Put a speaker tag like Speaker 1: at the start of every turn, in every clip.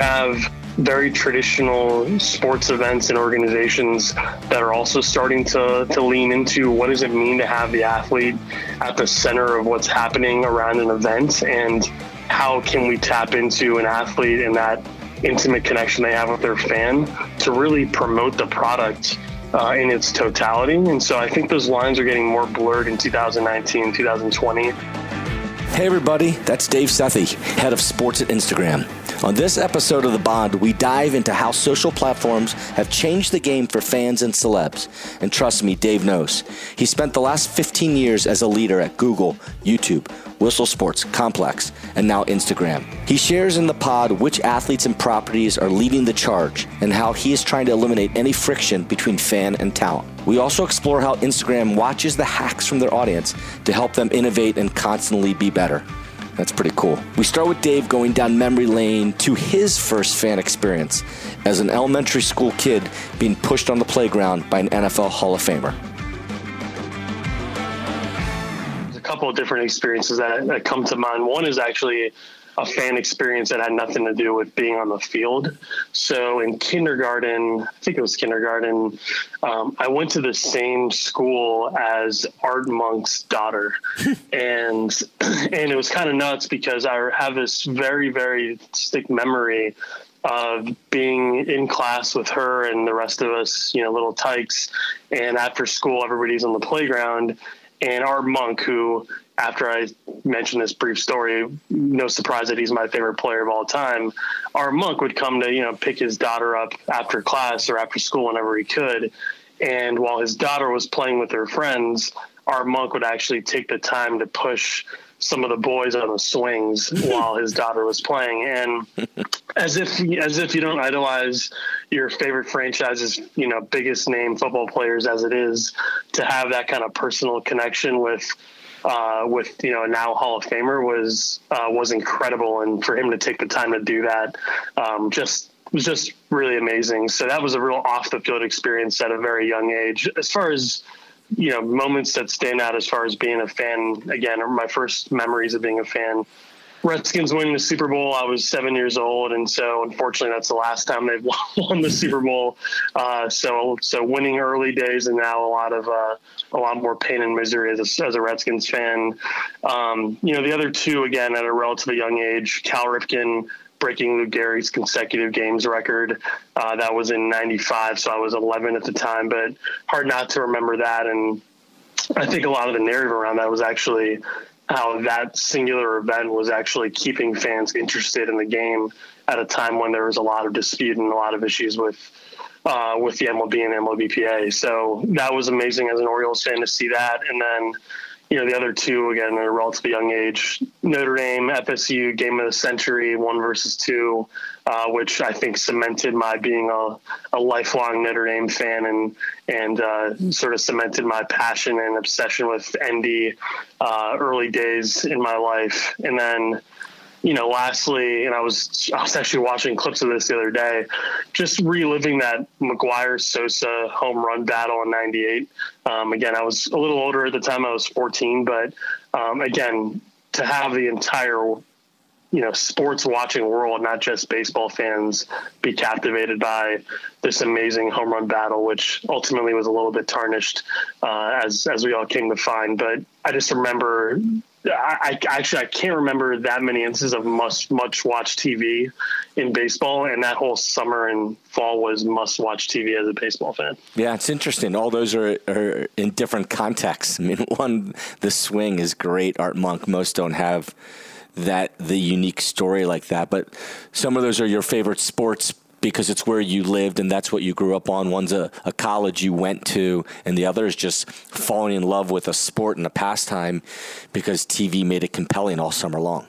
Speaker 1: have very traditional sports events and organizations that are also starting to, to lean into what does it mean to have the athlete at the center of what's happening around an event and how can we tap into an athlete and that intimate connection they have with their fan to really promote the product uh, in its totality. And so I think those lines are getting more blurred in 2019, 2020.
Speaker 2: Hey, everybody, that's Dev Sethi, head of sports at Instagram. On this episode of The Bond, we dive into how social platforms have changed the game for fans and celebs. And trust me, Dev knows. He spent the last 15 years as a leader at Google, YouTube, Whistle Sports, Complex, and now Instagram. He shares in the pod which athletes and properties are leading the charge and how he is trying to eliminate any friction between fan and talent. We also explore how Instagram watches the hacks from their audience to help them innovate and constantly be better. That's pretty cool. We start with Dev going down memory lane to his first fan experience as an elementary school kid being pushed on the playground by an NFL Hall of Famer.
Speaker 1: There's a couple of different experiences that, that come to mind. One is actually a fan experience that had nothing to do with being on the field. So in kindergarten, I think it was kindergarten, um, I went to the same school as Art Monk's daughter, and and it was kind of nuts because I have this very very stick memory of being in class with her and the rest of us, you know, little tykes, and after school everybody's on the playground and Art Monk, who after I mentioned this brief story, no surprise that he's my favorite player of all time. Art Monk would come to, you know, pick his daughter up after class or after school whenever he could. And while his daughter was playing with her friends, Art Monk would actually take the time to push some of the boys on the swings while his daughter was playing and as if as if you don't idolize your favorite franchise's you know biggest name football players as it is to have that kind of personal connection with uh, with you know now Hall of Famer was uh, was incredible, and for him to take the time to do that, um, just was just really amazing. So that was a real off the field experience at a very young age. As far as you know, moments that stand out as far as being a fan. Again, my first memories of being a fan Redskins winning the Super Bowl. I was seven years old, and so unfortunately, that's the last time they've won the Super Bowl. Uh, so, so winning early days, and now a lot of uh, a lot more pain and misery as a, as a Redskins fan. Um, you know, the other two again at a relatively young age, Cal Ripken breaking Lou Gehrig's consecutive games record. Uh, that was in '95, so I was 11 at the time, but hard not to remember that. And I think a lot of the narrative around that was actually how that singular event was actually keeping fans interested in the game at a time when there was a lot of dispute and a lot of issues with uh, with the MLB and MLBPA. So that was amazing as an Orioles fan to see that. And then, you know, the other two again at a relatively young age, Notre Dame, FSU, game of the century, one versus two, uh, which I think cemented my being a, a lifelong Notre Dame fan and and uh, sort of cemented my passion and obsession with ND uh, early days in my life. And then, you know, lastly, and I was I was actually watching clips of this the other day, just reliving that McGwire Sosa home run battle in '98. Um, again, I was a little older at the time; I was 14, but um, again, to have the entire you know sports watching world, not just baseball fans, be captivated by this amazing home run battle, which ultimately was a little bit tarnished uh, as as we all came to find. But I just remember. I, I, actually I can't remember that many instances of must much watch TV in baseball, and that whole summer and fall was must watch TV as a baseball fan.
Speaker 2: Yeah, it's interesting. All those are, are in different contexts. I mean, one the swing is great. Art Monk most don't have that the unique story like that. But some of those are your favorite sports because it's where you lived and that's what you grew up on. One's a, a, college you went to, and the other is just falling in love with a sport and a pastime because TV made it compelling all summer long.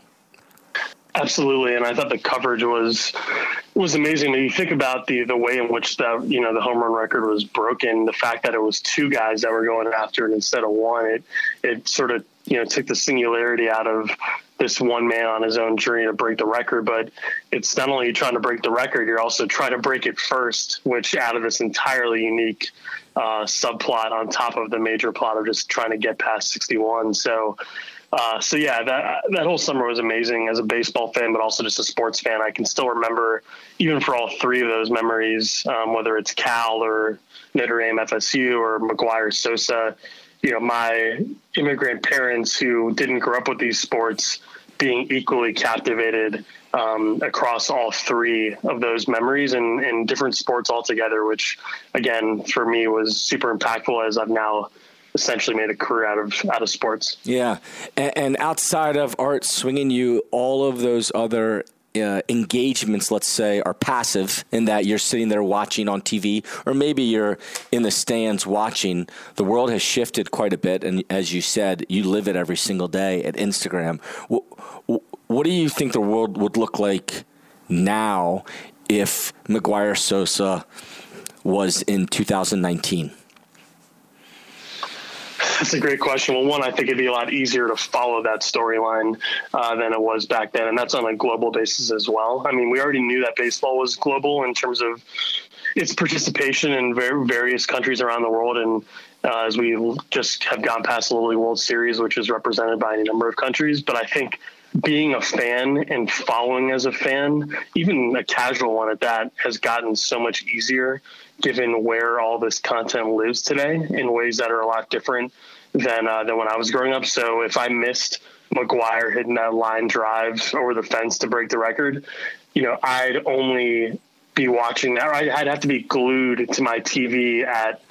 Speaker 1: Absolutely, and I thought the coverage was was amazing. When you think about the the way in which the you know the home run record was broken, the fact that it was two guys that were going after it instead of one, it it sort of you know took the singularity out of this one man on his own journey to break the record. But it's not only trying to break the record, you're also trying to break it first, which added this entirely unique uh, subplot on top of the major plot of just trying to get past 61. So Uh, so yeah, that that whole summer was amazing as a baseball fan, but also just a sports fan. I can still remember, even for all three of those memories, um, whether it's Cal or Notre Dame, FSU, or McGwire Sosa. You know, my immigrant parents who didn't grow up with these sports being equally captivated um, across all three of those memories and, and different sports altogether, which again for me was super impactful as I've now essentially made a career out of out of sports.
Speaker 2: Yeah, and, and outside of art, swinging you, all of those other uh, engagements, let's say, are passive in that you're sitting there watching on TV, or maybe you're in the stands watching. The world has shifted quite a bit, and as you said, you live it every single day at Instagram. What, what do you think the world would look like now if McGwire Sosa was in 2019?
Speaker 1: That's a great question. Well, one, I think it'd be a lot easier to follow that storyline uh, than it was back then, and that's on a global basis as well. I mean, we already knew that baseball was global in terms of its participation in various countries around the world, and uh, as we just have gone past the Little World Series, which is represented by a number of countries. But I think being a fan and following as a fan, even a casual one at that, has gotten so much easier given where all this content lives today in ways that are a lot different than uh, than when I was growing up. So if I missed McGwire hitting that line drive over the fence to break the record, you know, I'd only be watching that. I'd have to be glued to my TV at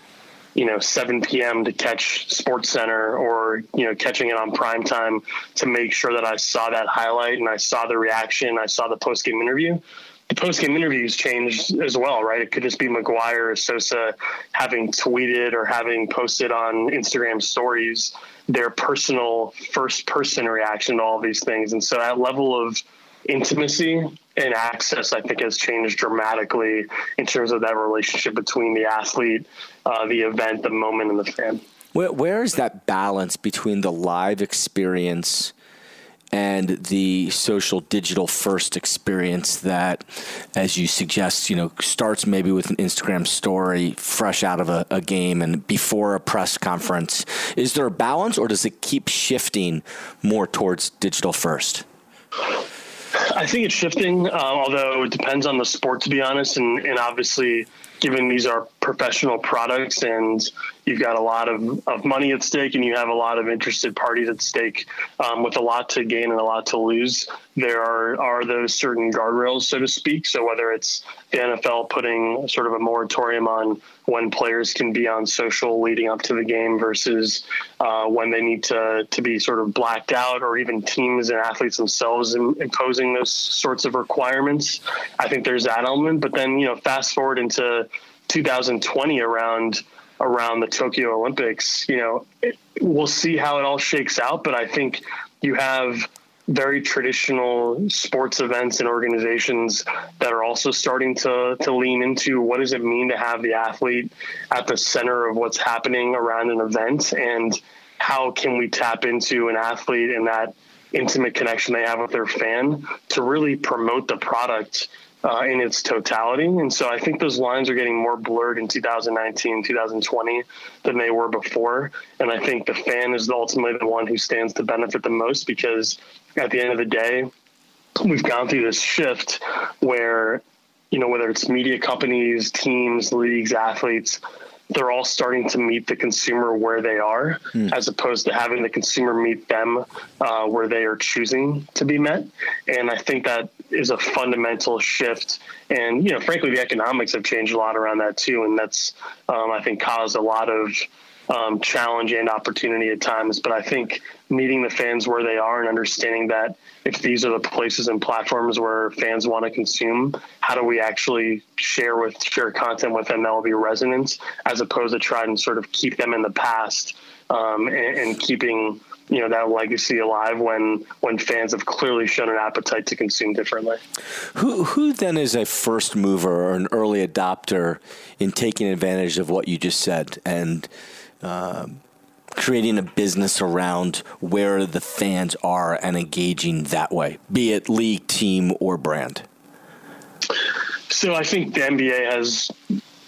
Speaker 1: you know 7 p.m. to catch Sports Center or you know catching it on prime time to make sure that I saw that highlight and I saw the reaction, I saw the post game interview. The post game interviews changed as well, right? It could just be McGwire or Sosa having tweeted or having posted on Instagram stories their personal first person reaction to all these things, and so that level of intimacy and access, I think, has changed dramatically in terms of that relationship between the athlete, uh, the event, the moment, and the fan.
Speaker 2: Where, where is that balance between the live experience and the social digital first experience that, as you suggest, you know, starts maybe with an Instagram story fresh out of a, a game and before a press conference? Is there a balance, or does it keep shifting more towards digital first?
Speaker 1: I think it's shifting, uh, although it depends on the sport, to be honest. And, and obviously, given these are professional products and you've got a lot of, of money at stake and you have a lot of interested parties at stake um, with a lot to gain and a lot to lose, there are, are those certain guardrails, so to speak. So whether it's the NFL putting sort of a moratorium on when players can be on social leading up to the game versus uh, when they need to, to be sort of blacked out or even teams and athletes themselves imposing those sorts of requirements. I think there's that element. But then, you know, fast forward into 2020 around around the Tokyo Olympics, you know, it, we'll see how it all shakes out. But I think you have very traditional sports events and organizations that are also starting to to lean into what does it mean to have the athlete at the center of what's happening around an event and how can we tap into an athlete and that intimate connection they have with their fan to really promote the product uh, in its totality. And so I think those lines are getting more blurred in 2019, 2020 than they were before. And I think the fan is ultimately the one who stands to benefit the most because at the end of the day, we've gone through this shift where, you know, whether it's media companies, teams, leagues, athletes, they're all starting to meet the consumer where they are, mm. as opposed to having the consumer meet them uh, where they are choosing to be met. And I think that is a fundamental shift. And you know, frankly, the economics have changed a lot around that too, and that's um, I think caused a lot of um, challenge and opportunity at times. But I think meeting the fans where they are and understanding that if these are the places and platforms where fans want to consume, how do we actually share with share content with them that will be resonance, as opposed to try and sort of keep them in the past um, and, and keeping you know that legacy alive when when fans have clearly shown an appetite to consume differently.
Speaker 2: Who who then is a first mover or an early adopter in taking advantage of what you just said and um, creating a business around where the fans are and engaging that way, be it league, team, or brand?
Speaker 1: So I think the NBA has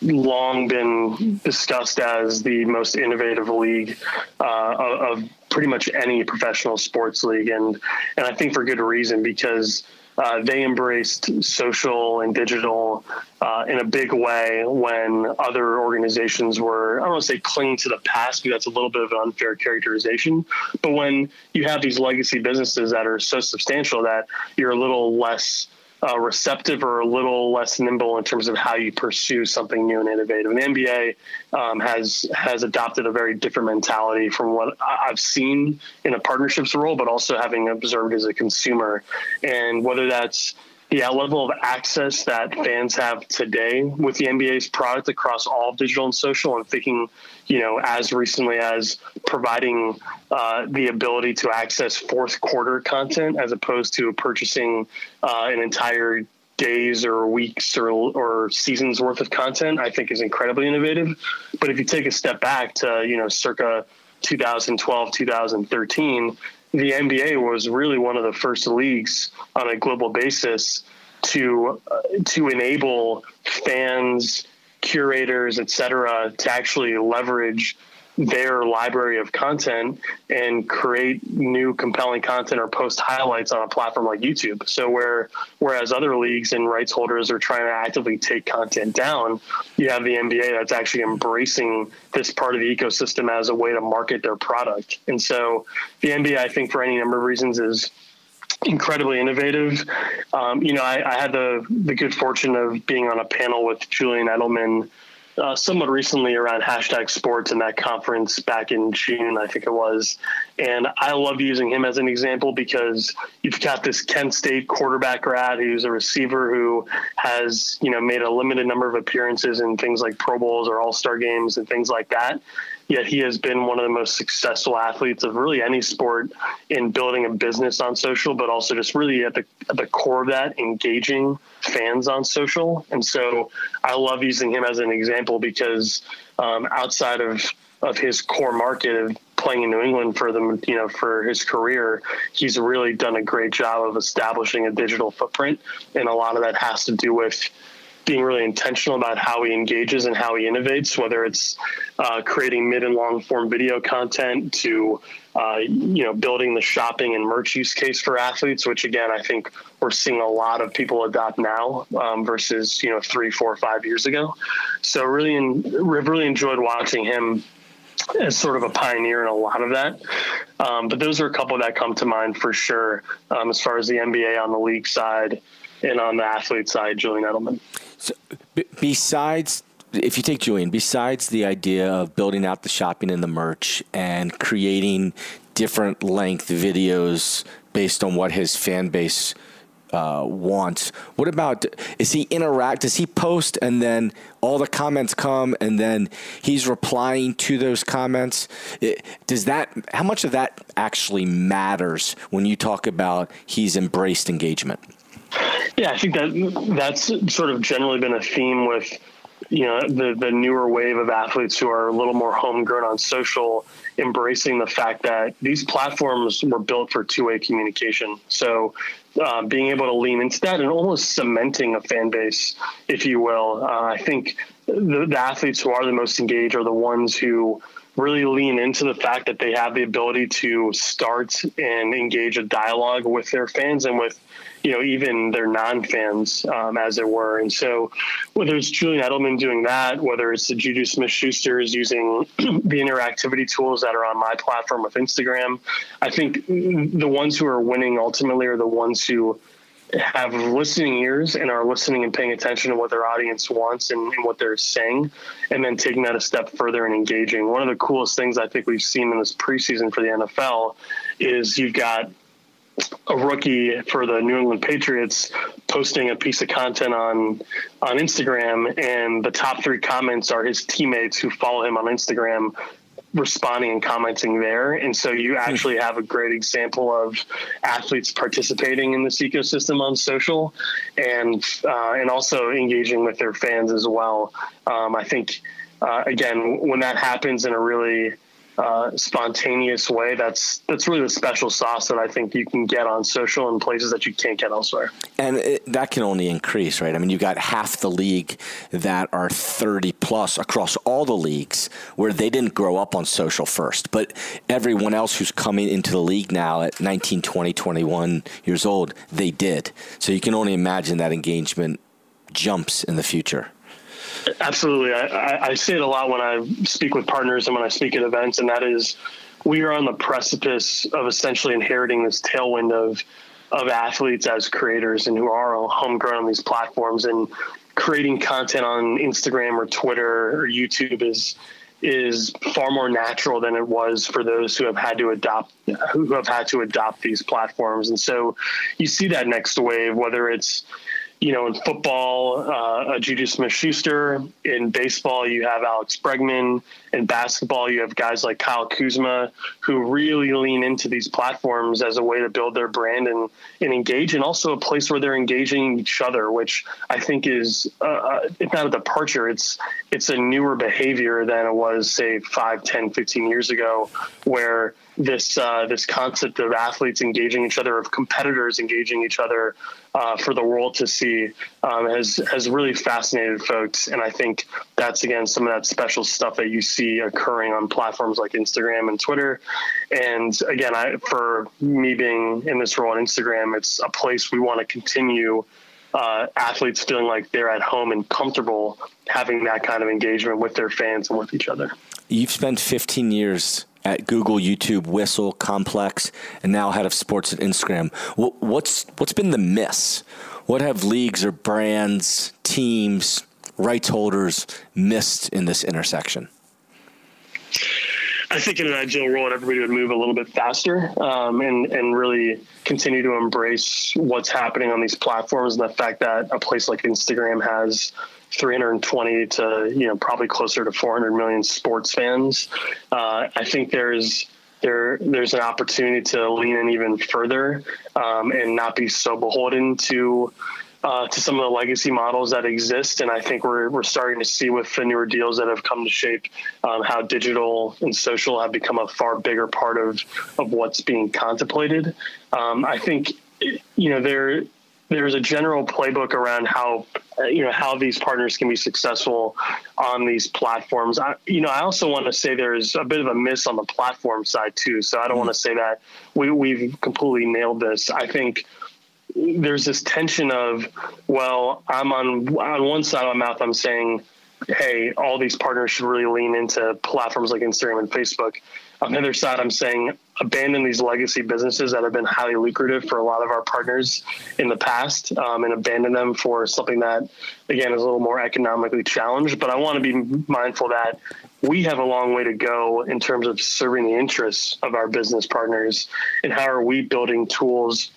Speaker 1: long been discussed as the most innovative league uh, of pretty much any professional sports league, and and I think for good reason because uh, they embraced social and digital uh, in a big way when other organizations were, I don't want to say clinging to the past, because that's a little bit of an unfair characterization. But when you have these legacy businesses that are so substantial that you're a little less uh, receptive or a little less nimble in terms of how you pursue something new and innovative. And NBA um, has has adopted a very different mentality from what I've seen in a partnerships role, but also having observed as a consumer. And whether that's yeah, level of access that fans have today with the NBA's product across all digital and social, and thinking, you know, as recently as providing uh, the ability to access fourth quarter content as opposed to purchasing uh, an entire days or weeks or, or seasons worth of content, I think is incredibly innovative. But if you take a step back to, you know, circa 2012, 2013, the NBA was really one of the first leagues on a global basis to uh, to enable fans, curators, et cetera, to actually leverage their library of content and create new compelling content or post highlights on a platform like YouTube. So where whereas other leagues and rights holders are trying to actively take content down, you have the NBA that's actually embracing this part of the ecosystem as a way to market their product. And so the NBA, I think, for any number of reasons, is incredibly innovative. Um, you know, I, I, had the the good fortune of being on a panel with Julian Edelman uh, somewhat recently around hashtag sports in that conference back in June, I think it was. And I love using him as an example because you've got this Kent State quarterback grad who's a receiver who has, you know, made a limited number of appearances in things like Pro Bowls or All Star games and things like that. Yet he has been one of the most successful athletes of really any sport in building a business on social, but also just really at the at the core of that, engaging fans on social. And so I love using him as an example because um, outside of of his core market of playing in New England for them, you know, for his career, he's really done a great job of establishing a digital footprint, and a lot of that has to do with being really intentional about how he engages and how he innovates, whether it's uh, creating mid and long form video content to uh, you know building the shopping and merch use case for athletes, which again I think we're seeing a lot of people adopt now um, versus you know three, four, five years ago. So really, in, really enjoyed watching him as sort of a pioneer in a lot of that. Um, but those are a couple that come to mind for sure um, as far as the NBA on the league side and on the athlete side, Julian Edelman.
Speaker 2: So, b- besides, if you take Julian, besides the idea of building out the shopping and the merch and creating different length videos based on what his fan base uh, wants. What about is he interact? Does he post and then all the comments come and then he's replying to those comments? It, does that how much of that actually matters when you talk about he's embraced engagement?
Speaker 1: Yeah, I think that that's sort of generally been a theme with you know the the newer wave of athletes who are a little more homegrown on social embracing the fact that these platforms were built for two-way communication. So uh, being able to lean into that and almost cementing a fan base if you will. Uh, i think the, the athletes who are the most engaged are the ones who really lean into the fact that they have the ability to start and engage a dialogue with their fans and with you know, even their non-fans, um, as it were. And so, whether it's Julian Edelman doing that, whether it's the Juju Smith-Schuster is using the interactivity tools that are on my platform with Instagram, I think the ones who are winning ultimately are the ones who have listening ears and are listening and paying attention to what their audience wants and, and, what they're saying, and then taking that a step further and engaging. One of the coolest things I think we've seen in this preseason for the NFL is you've got a rookie for the New England Patriots posting a piece of content on on Instagram, and the top three comments are his teammates who follow him on Instagram responding and commenting there. And so you actually have a great example of athletes participating in this ecosystem on social, and uh, and also engaging with their fans as well. Um, I think uh, again when that happens in a really uh, spontaneous way. That's that's really the special sauce that I think you can get on social in places that you can't get elsewhere.
Speaker 2: And it, that can only increase, right? I mean, you've got half the league that are 30 plus across all the leagues where they didn't grow up on social first, but everyone else who's coming into the league now at 19, 20, 21 years old, they did. So you can only imagine that engagement jumps in the future.
Speaker 1: Absolutely. I, I, say it a lot when I speak with partners and when I speak at events, and that is we are on the precipice of essentially inheriting this tailwind of of athletes as creators and who are homegrown on these platforms and creating content on Instagram or Twitter or YouTube is is far more natural than it was for those who have had to adopt who have had to adopt these platforms and so you see that next wave whether it's you know, in football, uh, Juju Smith Schuster. In baseball, you have Alex Bregman. In basketball, you have guys like Kyle Kuzma who really lean into these platforms as a way to build their brand and, and engage, and also a place where they're engaging each other, which I think is, uh, uh if not a departure, it's it's a newer behavior than it was, say, 5, 10, 15 years ago, where this uh, this concept of athletes engaging each other, of competitors engaging each other uh, for the world to see, um, has has really fascinated folks. And I think that's again some of that special stuff that you see occurring on platforms like Instagram and Twitter. And again, I, for me being in this role on Instagram, it's a place we want to continue. Uh, athletes feeling like they're at home and comfortable having that kind of engagement with their fans and with each other.
Speaker 2: You've spent 15 years at Google, YouTube, Whistle, Complex, and now head of sports at Instagram. What's what's been the miss? What have leagues or brands, teams, rights holders missed in this intersection?
Speaker 1: I think in an ideal world, everybody would move a little bit faster um, and and really continue to embrace what's happening on these platforms and the fact that a place like Instagram has 320 to you know probably closer to 400 million sports fans. Uh, I think there's there there's an opportunity to lean in even further um, and not be so beholden to uh, to some of the legacy models that exist. And I think we're, we're starting to see with the newer deals that have come to shape um, how digital and social have become a far bigger part of, of what's being contemplated. Um, I think, you know, there, there's a general playbook around how uh, you know how these partners can be successful on these platforms. I, you know, I also want to say there's a bit of a miss on the platform side too. So I don't mm-hmm. want to say that we, we've completely nailed this. I think there's this tension of, well, I'm on on one side of my mouth, I'm saying, hey, all these partners should really lean into platforms like Instagram and Facebook. On the other side, I'm saying abandon these legacy businesses that have been highly lucrative for a lot of our partners in the past, um, and abandon them for something that, again, is a little more economically challenged. But I want to be mindful that we have a long way to go in terms of serving the interests of our business partners and how are we building tools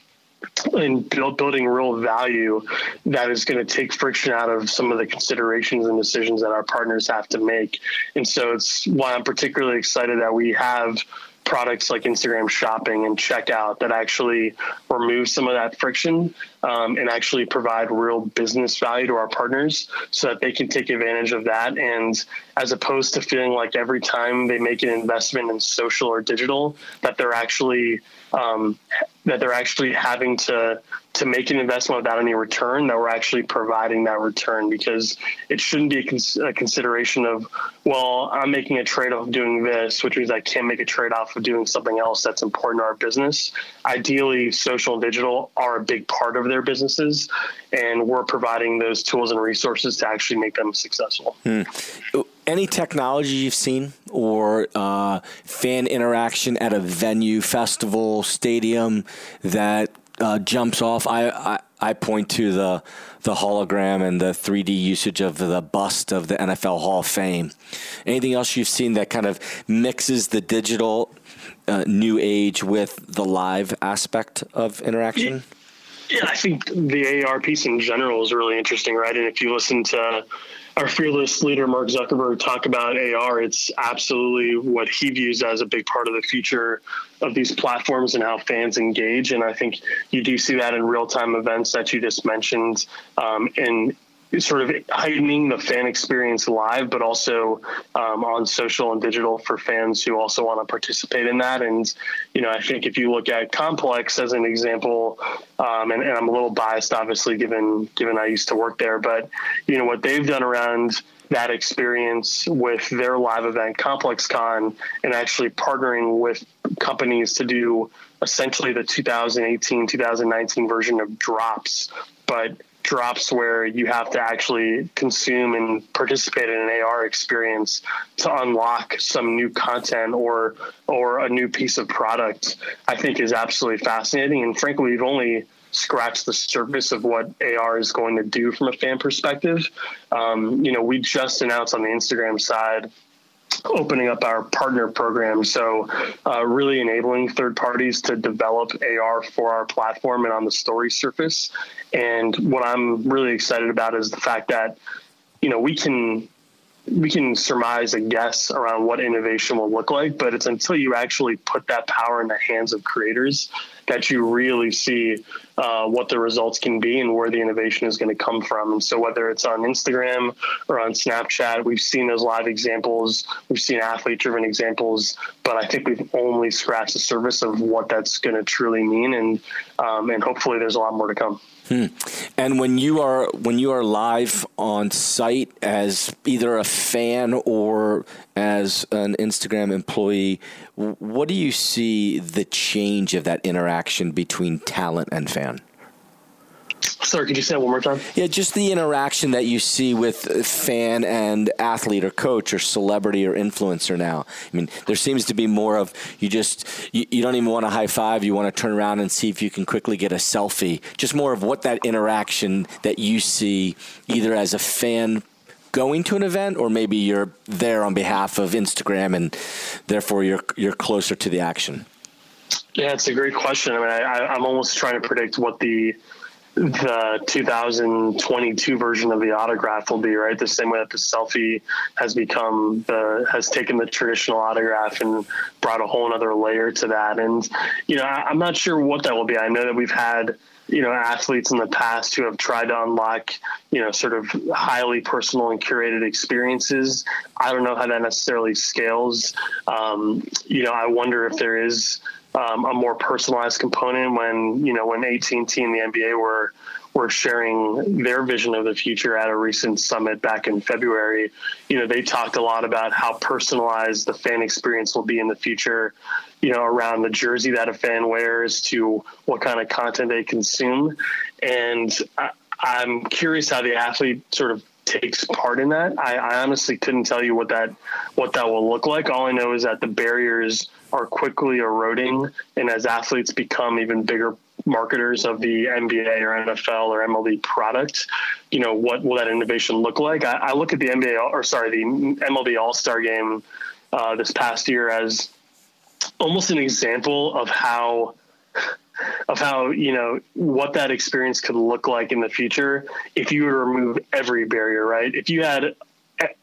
Speaker 1: and build, building real value that is going to take friction out of some of the considerations and decisions that our partners have to make. And so it's why I'm particularly excited that we have products like Instagram shopping and checkout that actually remove some of that friction um, and actually provide real business value to our partners so that they can take advantage of that. And as opposed to feeling like every time they make an investment in social or digital, that they're actually um, that they're actually having to to make an investment without any return that we're actually providing that return because it shouldn't be a, cons- a consideration of well i'm making a trade-off of doing this which means i can't make a trade-off of doing something else that's important to our business ideally social and digital are a big part of their businesses and we're providing those tools and resources to actually make them successful hmm.
Speaker 2: Any technology you've seen or uh, fan interaction at a venue festival stadium that uh, jumps off. I, I, I point to the the hologram and the 3D usage of the bust of the NFL Hall of Fame. Anything else you've seen that kind of mixes the digital uh, new age with the live aspect of interaction?
Speaker 1: Yeah, I think the AR piece in general is really interesting, right? And if you listen to our fearless leader Mark Zuckerberg talk about AR, it's absolutely what he views as a big part of the future of these platforms and how fans engage. And I think you do see that in real time events that you just mentioned, um, and sort of heightening the fan experience live, but also um, on social and digital for fans who also want to participate in that. And, you know, I think if you look at Complex as an example, um, and, and, I'm a little biased, obviously, given given I used to work there, but, you know, what they've done around that experience with their live event ComplexCon and actually partnering with companies to do essentially the 2018 2019 version of drops but drops where you have to actually consume and participate in an AR experience to unlock some new content or or a new piece of product, I think is absolutely fascinating. And frankly, we've only scratched the surface of what AR is going to do from a fan perspective. Um, you know, we just announced on the Instagram side opening up our partner program. So, uh, really enabling third parties to develop AR for our platform and on the story surface. And what I'm really excited about is the fact that, you know, we can we can surmise and guess around what innovation will look like, but it's until you actually put that power in the hands of creators that you really see uh, what the results can be and where the innovation is going to come from. And so, whether it's on Instagram or on Snapchat, we've seen those live examples, we've seen athlete driven examples, but I think we've only scratched the surface of what that's going to truly mean. And, um, and hopefully, there's a lot more to come.
Speaker 2: Hmm. And when you are when you are live on site as either a fan or as an Instagram employee, what do you see the change of that interaction between talent and fan?
Speaker 1: Sorry, could you say that one more time?
Speaker 2: Yeah, just the interaction that you see with fan and athlete or coach or celebrity or influencer now. I mean, there seems to be more of you just, you, you don't even want to high five. You want to turn around and see if you can quickly get a selfie. Just more of what that interaction that you see either as a fan going to an event or maybe you're there on behalf of Instagram and therefore you're, you're closer to the action.
Speaker 1: Yeah, it's a great question. I mean, I, I'm almost trying to predict what the the 2022 version of the autograph will be right? The same way that the selfie has become the has taken the traditional autograph and brought a whole other layer to that. And you know I, i'm not sure what that will be. I know that we've had you know athletes in the past who have tried to unlock you know sort of highly personal and curated experiences. I don't know how that necessarily scales. Um, you know i wonder if there is um, a more personalized component when you know when AT&T and the NBA were were sharing their vision of the future at a recent summit back in February. You know, they talked a lot about how personalized the fan experience will be in the future. You know, around the jersey that a fan wears to what kind of content they consume, and I, I'm curious how the athlete sort of takes part in that. I, I, honestly couldn't tell you what that what that will look like. All I know is that the barriers are quickly eroding, and as athletes become even bigger marketers of the NBA or NFL or MLB product, you know what will that innovation look like? I, I look at the NBA or sorry the MLB All Star Game uh, this past year as almost an example of how of how you know what that experience could look like in the future if you were to remove every barrier right if you had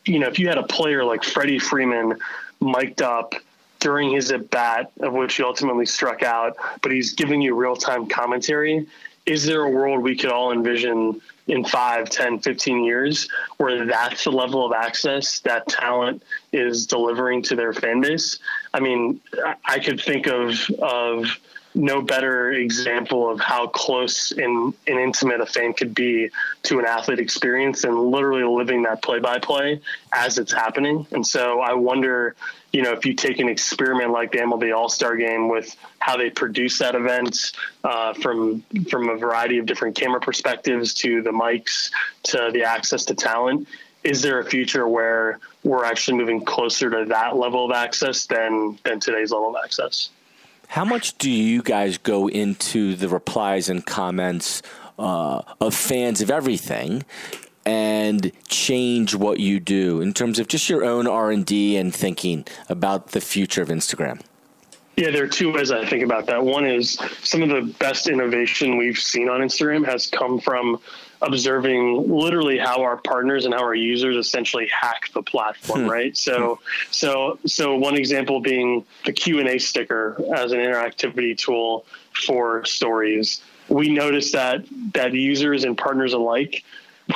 Speaker 1: you know if you had a player like freddie freeman mic'd up during his at bat of which he ultimately struck out but he's giving you real-time commentary. Is there a world we could all envision in 5 10 15 years where that's the level of access that talent is delivering to their fan base? I mean i could think of of no better example of how close and, and intimate a fan could be to an athlete experience and literally living that play by play as it's happening. And so I wonder, you know, if you take an experiment like the MLB All Star Game with how they produce that event uh, from from a variety of different camera perspectives to the mics to the access to talent. Is there a future where we're actually moving closer to that level of access than than today's level of access?
Speaker 2: How much do you guys go into the replies and comments uh, of fans of everything and change what you do in terms of just your own R&D and thinking about the future of Instagram?
Speaker 1: Yeah, there are two ways I think about that. One is some of the best innovation we've seen on Instagram has come from observing literally how our partners and how our users essentially hack the platform, hmm. right? So, so, so one example being the Q and A sticker as an interactivity tool for stories. We noticed that that users and partners alike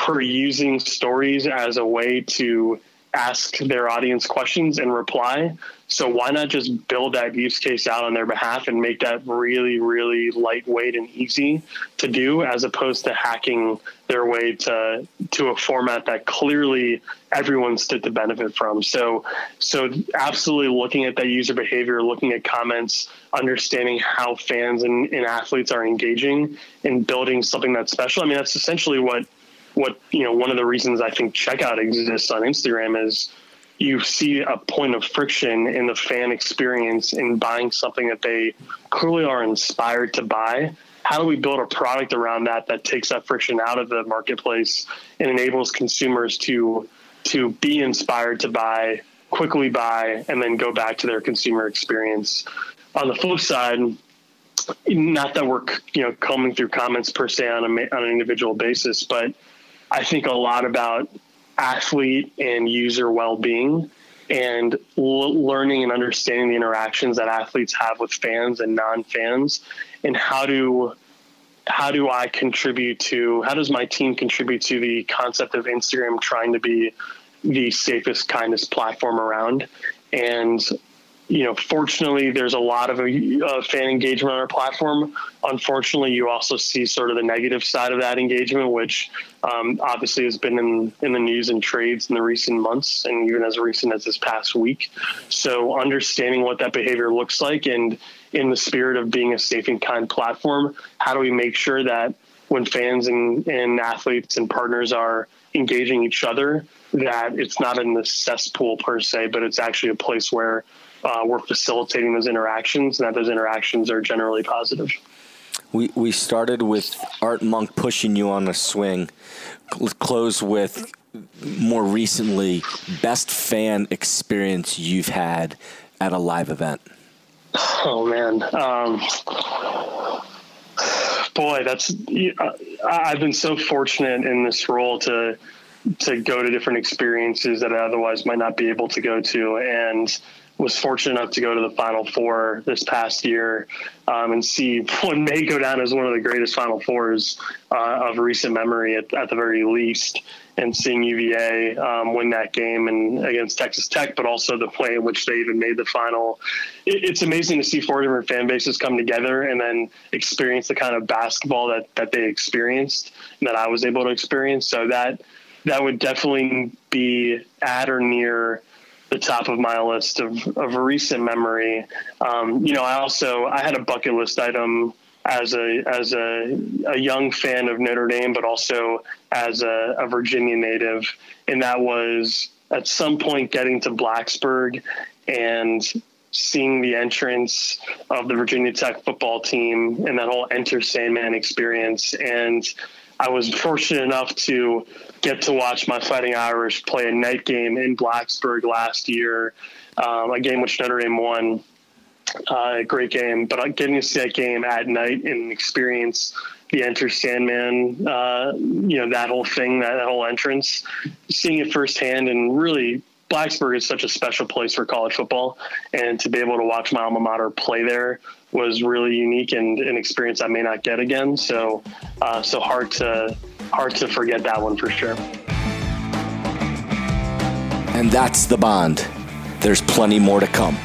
Speaker 1: were using stories as a way to ask their audience questions and reply. So why not just build that use case out on their behalf and make that really, really lightweight and easy to do, as opposed to hacking their way to to a format that clearly everyone stood to benefit from. So, so absolutely looking at that user behavior, looking at comments, understanding how fans and, and athletes are engaging, and building something that's special. I mean, that's essentially what what you know one of the reasons I think checkout exists on Instagram is you see a point of friction in the fan experience in buying something that they clearly are inspired to buy. How do we build a product around that that takes that friction out of the marketplace and enables consumers to to be inspired to buy, quickly buy, and then go back to their consumer experience. On the flip side, not that we're you know combing through comments per se on a on an individual basis, but I think a lot about athlete and user well-being and l- learning and understanding the interactions that athletes have with fans and non-fans and how do how do I contribute to how does my team contribute to the concept of Instagram trying to be the safest kindest platform around? And you know, fortunately, there's a lot of uh, fan engagement on our platform. Unfortunately, you also see sort of the negative side of that engagement, which um, obviously has been in, in the news and trades in the recent months and even as recent as this past week. So, understanding what that behavior looks like and in the spirit of being a safe and kind platform, how do we make sure that when fans and, and athletes and partners are engaging each other, that it's not in the cesspool per se, but it's actually a place where uh, we're facilitating those interactions and that those interactions are generally positive.
Speaker 2: We, we started with Art Monk pushing you on a swing, close with more recently best fan experience you've had at a live event.
Speaker 1: Oh man, um, boy, that's I've been so fortunate in this role to to go to different experiences that I otherwise might not be able to go to, and was fortunate enough to go to the Final Four this past year um, and see what may go down as one of the greatest Final Fours uh, of recent memory, at, at, the very least. And seeing UVA um, win that game and against Texas Tech, but also the play in which they even made the final. It, it's amazing to see four different fan bases come together and then experience the kind of basketball that that they experienced and that I was able to experience. So that that would definitely be at or near the top of my list of, of recent memory. Um, you know, I also I had a bucket list item as a as a, a young fan of Notre Dame, but also as a, a Virginia native, and that was at some point getting to Blacksburg and seeing the entrance of the Virginia Tech football team and that whole Enter Sandman experience and I was fortunate enough to get to watch my Fighting Irish play a night game in Blacksburg last year, um, a game which Notre Dame won. Uh, great game, but getting to see that game at night and experience the Enter Sandman, uh, you know, that whole thing, that whole entrance, seeing it firsthand and really Blacksburg is such a special place for college football, and to be able to watch my alma mater play there was really unique and an experience I may not get again. So, uh, so hard to hard to forget that one for sure.
Speaker 2: And that's the bond. There's plenty more to come.